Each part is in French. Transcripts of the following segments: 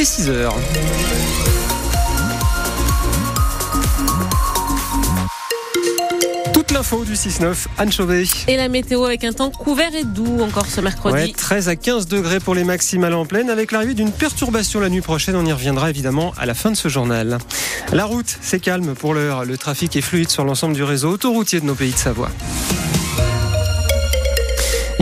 est 6 heures. Toute l'info du 6-9, Anne Chauvet. Et la météo avec un temps couvert et doux encore ce mercredi. Ouais, 13 à 15 degrés pour les maximales en pleine avec l'arrivée d'une perturbation la nuit prochaine. On y reviendra évidemment à la fin de ce journal. La route, c'est calme pour l'heure. Le trafic est fluide sur l'ensemble du réseau autoroutier de nos pays de Savoie.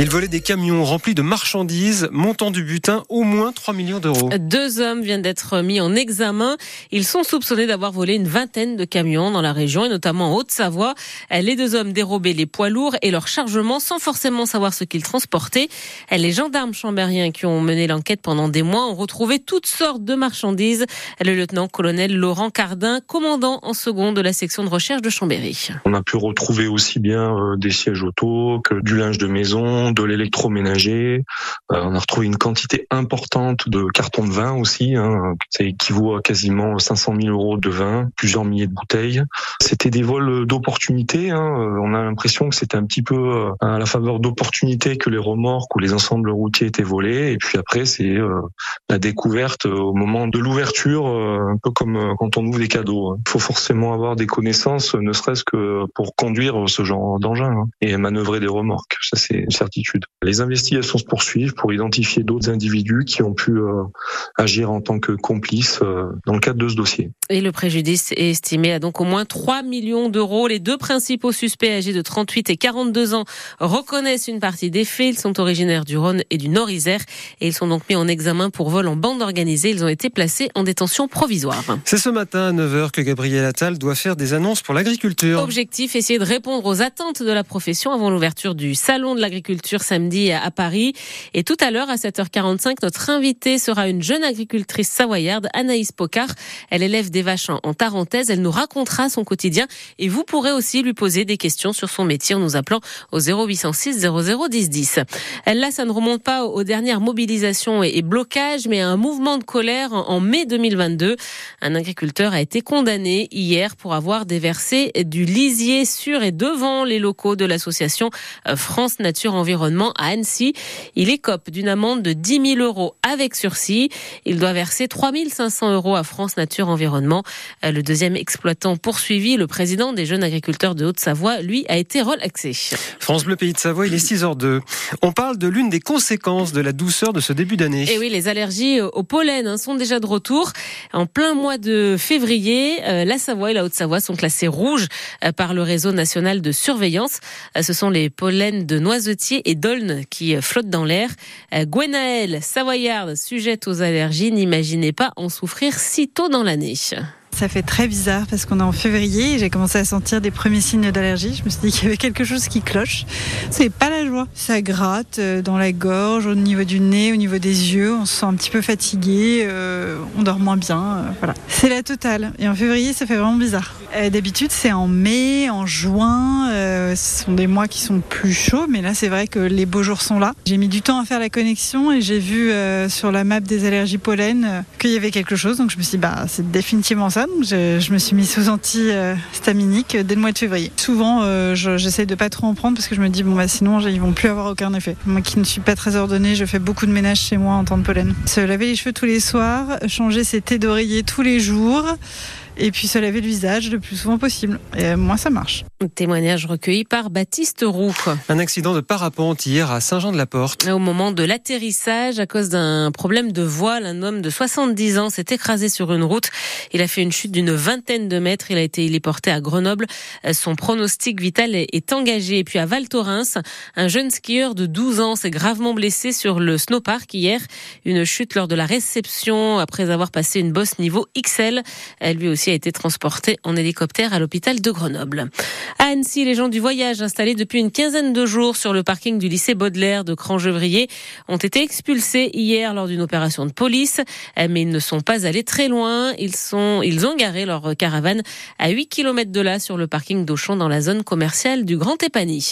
Il volait des camions remplis de marchandises, montant du butin au moins 3 millions d'euros. Deux hommes viennent d'être mis en examen. Ils sont soupçonnés d'avoir volé une vingtaine de camions dans la région et notamment en Haute-Savoie. Les deux hommes dérobaient les poids lourds et leur chargement sans forcément savoir ce qu'ils transportaient. Les gendarmes chambériens qui ont mené l'enquête pendant des mois ont retrouvé toutes sortes de marchandises. Le lieutenant-colonel Laurent Cardin, commandant en second de la section de recherche de Chambéry. On a pu retrouver aussi bien euh, des sièges auto que du linge de maison, de l'électroménager. Euh, on a retrouvé une quantité importante de cartons de vin aussi. Hein. Ça équivaut à quasiment 500 000 euros de vin, plusieurs milliers de bouteilles. C'était des vols d'opportunité. Hein. Euh, on a l'impression que c'était un petit peu euh, à la faveur d'opportunité que les remorques ou les ensembles routiers étaient volés. Et puis après, c'est la découverte au moment de l'ouverture, un peu comme quand on ouvre des cadeaux. Hein. Il faut forcément avoir des connaissances, ne serait-ce que pour conduire ce genre d'engin et manœuvrer des remorques. Ça, c'est Les investigations se poursuivent pour identifier d'autres individus qui ont pu euh, agir en tant que complices euh, dans le cadre de ce dossier. Et le préjudice est estimé à donc au moins 3 millions d'euros. Les deux principaux suspects âgés de 38 et 42 ans reconnaissent une partie des faits. Ils sont originaires du Rhône et du Nord-Isère et ils sont donc mis en examen pour vol en bande organisée. Ils ont été placés en détention provisoire. C'est ce matin à 9h que Gabriel Attal doit faire des annonces pour l'agriculture. Objectif, essayer de répondre aux attentes de la profession avant l'ouverture du Salon de l'agriculture samedi à Paris. Et tout à l'heure, à 7h45, notre invitée sera une jeune agricultrice savoyarde, Anaïs Pocard. Elle élève des vaches en Tarentaise. Elle nous racontera son quotidien et vous pourrez aussi lui poser des questions sur son métier en nous appelant au 0806 00 10 10. Là, ça ne remonte pas aux dernières mobilisations et blocages, mais à un mouvement de colère en mai 2022. Un agriculteur a été condamné hier pour avoir déversé du lisier sur et devant les locaux de l'association France Nature Environnement à Annecy. Il écope d'une amende de 10 000 euros avec sursis. Il doit verser 3 500 euros à France Nature Environnement. Euh, le deuxième exploitant poursuivi, le président des jeunes agriculteurs de Haute-Savoie, lui, a été relaxé. France Bleu Pays de Savoie, il est 6h02. On parle de l'une des conséquences de la douceur de ce début d'année. Et oui, les allergies au pollen hein, sont déjà de retour. En plein mois de février, euh, la Savoie et la Haute-Savoie sont classées rouges euh, par le réseau national de surveillance. Ce sont les pollens de noisetiers et d'aulne qui flottent dans l'air. Euh, Gwenaël, savoyarde, sujette aux allergies, n'imaginez pas en souffrir si tôt dans l'année. Ça fait très bizarre parce qu'on est en février et j'ai commencé à sentir des premiers signes d'allergie. Je me suis dit qu'il y avait quelque chose qui cloche. C'est pas la joie. Ça gratte euh, dans la gorge, au niveau du nez, au niveau des yeux. On se sent un petit peu fatigué, euh, on dort moins bien. Euh, voilà. C'est la totale. Et en février, ça fait vraiment bizarre. D'habitude, c'est en mai, en juin. ce sont des mois qui sont plus chauds, mais là, c'est vrai que les beaux jours sont là. J'ai mis du temps à faire la connexion et j'ai vu sur la map des allergies pollen qu'il y avait quelque chose. Donc je me suis dit, bah, c'est définitivement ça je, me suis mis sous anti-staminique dès le mois de février. Souvent, euh, j'essaie de pas trop en prendre parce que je me dis, bon, bah, sinon, ils vont plus avoir aucun effet. Moi qui ne suis pas très ordonnée, je fais beaucoup de ménage chez moi en temps de pollen. Se laver les cheveux tous les soirs, changer ses thés d'oreiller tous les jours et puis se laver le visage le plus souvent possible. Et moi, ça marche. Témoignage recueilli par Baptiste Roux. Un accident de parapente hier à Saint-Jean-de-la-Porte. Au moment de l'atterrissage, à cause d'un problème de voile, un homme de 70 ans s'est écrasé sur une route. Il a fait une chute d'une vingtaine de mètres. Il a été héliporté à Grenoble. Son pronostic vital est engagé. Et puis à Val Thorens, un jeune skieur de 12 ans s'est gravement blessé sur le snowpark hier. Une chute lors de la réception après avoir passé une bosse niveau XL. Lui aussi a été transporté en hélicoptère à l'hôpital de Grenoble. À Annecy, les gens du voyage installés depuis une quinzaine de jours sur le parking du lycée Baudelaire de Crangevrier ont été expulsés hier lors d'une opération de police, mais ils ne sont pas allés très loin. Ils ont garé leur caravane à 8 km de là sur le parking d'Auchan dans la zone commerciale du Grand Épany.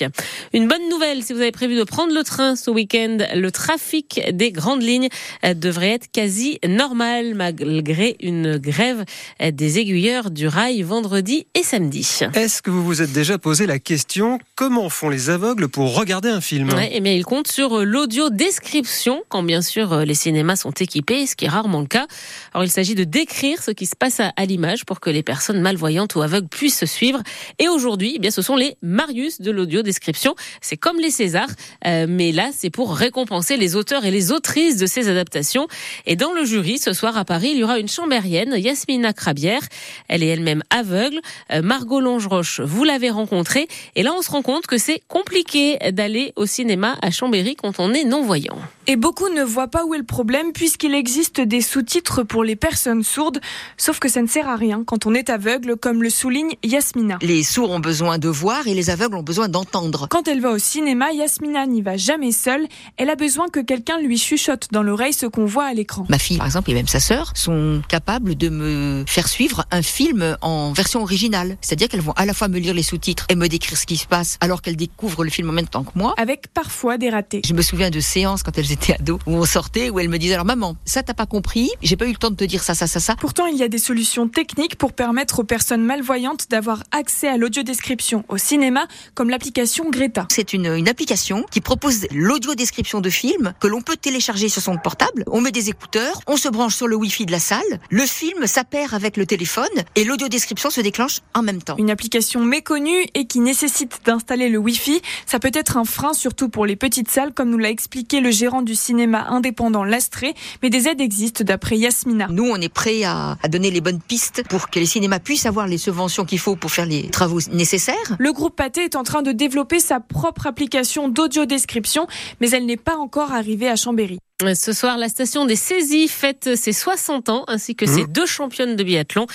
Une bonne nouvelle si vous avez prévu de prendre le train ce week-end, le trafic des grandes lignes devrait être quasi normal malgré une grève des aiguilleurs du rail vendredi et samedi. Est-ce que vous vous êtes déjà posé la question comment font les aveugles pour regarder un film? Ouais, eh bien, Ils comptent sur l'audio description quand bien sûr les cinémas sont équipés, ce qui est rarement le cas. Alors il s'agit de décrire ce qui se passe à, l'image pour que les personnes malvoyantes ou aveugles puissent suivre. Et aujourd'hui, eh bien ce sont les Marius de l'audio description. C'est comme les Césars, euh, mais là c'est pour récompenser les auteurs et les autrices de ces adaptations. Et dans le jury ce soir à Paris, il y aura une chambérienne, Yasmina Crabière. Elle est elle-même aveugle. Euh, Margot Longeroche, vous l'avez rencontrée. Et là on se rend compte que c'est compliqué d'aller au cinéma à Chambéry quand on est non-voyant. Et beaucoup ne voient pas où est le problème puisqu'il existe des sous-titres pour les personnes sourdes, sauf que ça ne sert à rien quand on est aveugle, comme le souligne Yasmina. Les sourds ont besoin de voir et les aveugles ont besoin d'entendre. Quand elle va au cinéma, Yasmina n'y va jamais seule. Elle a besoin que quelqu'un lui chuchote dans l'oreille ce qu'on voit à l'écran. Ma fille, par exemple, et même sa sœur, sont capables de me faire suivre un film en version originale. C'est-à-dire qu'elles vont à la fois me lire les sous-titres et me décrire ce qui se passe alors qu'elles découvrent le film en même temps que moi. Avec parfois des ratés. Je me souviens de séances quand elles étaient ados où on sortait, où elles me disaient alors maman, ça t'as pas compris, j'ai pas eu le temps de te dire ça, ça, ça, ça. Pourtant, il y a des solutions techniques pour permettre aux personnes malvoyantes d'avoir accès à l'audiodescription au cinéma, comme l'application Greta. C'est une, une application qui propose l'audiodescription de films que l'on peut télécharger sur son portable. On met des écouteurs, on se branche sur le Wi-Fi de la salle, le film s'appare avec le téléphone et l'audiodescription se déclenche en même temps. Une application méconnue et qui nécessite d'installer le Wi-Fi, ça peut être un frein surtout pour les petites salles, comme nous l'a expliqué le gérant du cinéma indépendant Lastré, mais des aides existent d'après Yasmina. Nous, on est prêts à, à, donner les bonnes pistes pour que les cinémas puissent avoir les subventions qu'il faut pour faire les travaux nécessaires. Le groupe Pathé est en train de développer sa propre application d'audio-description, mais elle n'est pas encore arrivée à Chambéry. Ce soir, la station des saisies fête ses 60 ans, ainsi que ses deux championnes de biathlon,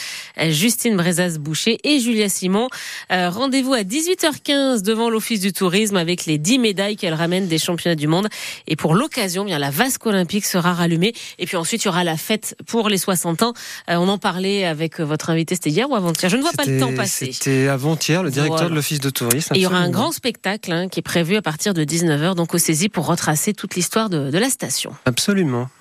Justine Brezas-Boucher et Julia Simon. Euh, Rendez-vous à 18h15 devant l'Office du tourisme avec les 10 médailles qu'elle ramène des championnats du monde. Et pour l'occasion, bien la vasque olympique sera rallumée. Et puis ensuite, il y aura la fête pour les 60 ans. Euh, on en parlait avec votre invité, c'était hier ou avant-hier Je ne vois pas le temps passer. C'était avant-hier, le directeur voilà. de l'Office de tourisme. Et il y aura un grand spectacle hein, qui est prévu à partir de 19h, donc au saisie, pour retracer toute l'histoire de, de la station. Absolument.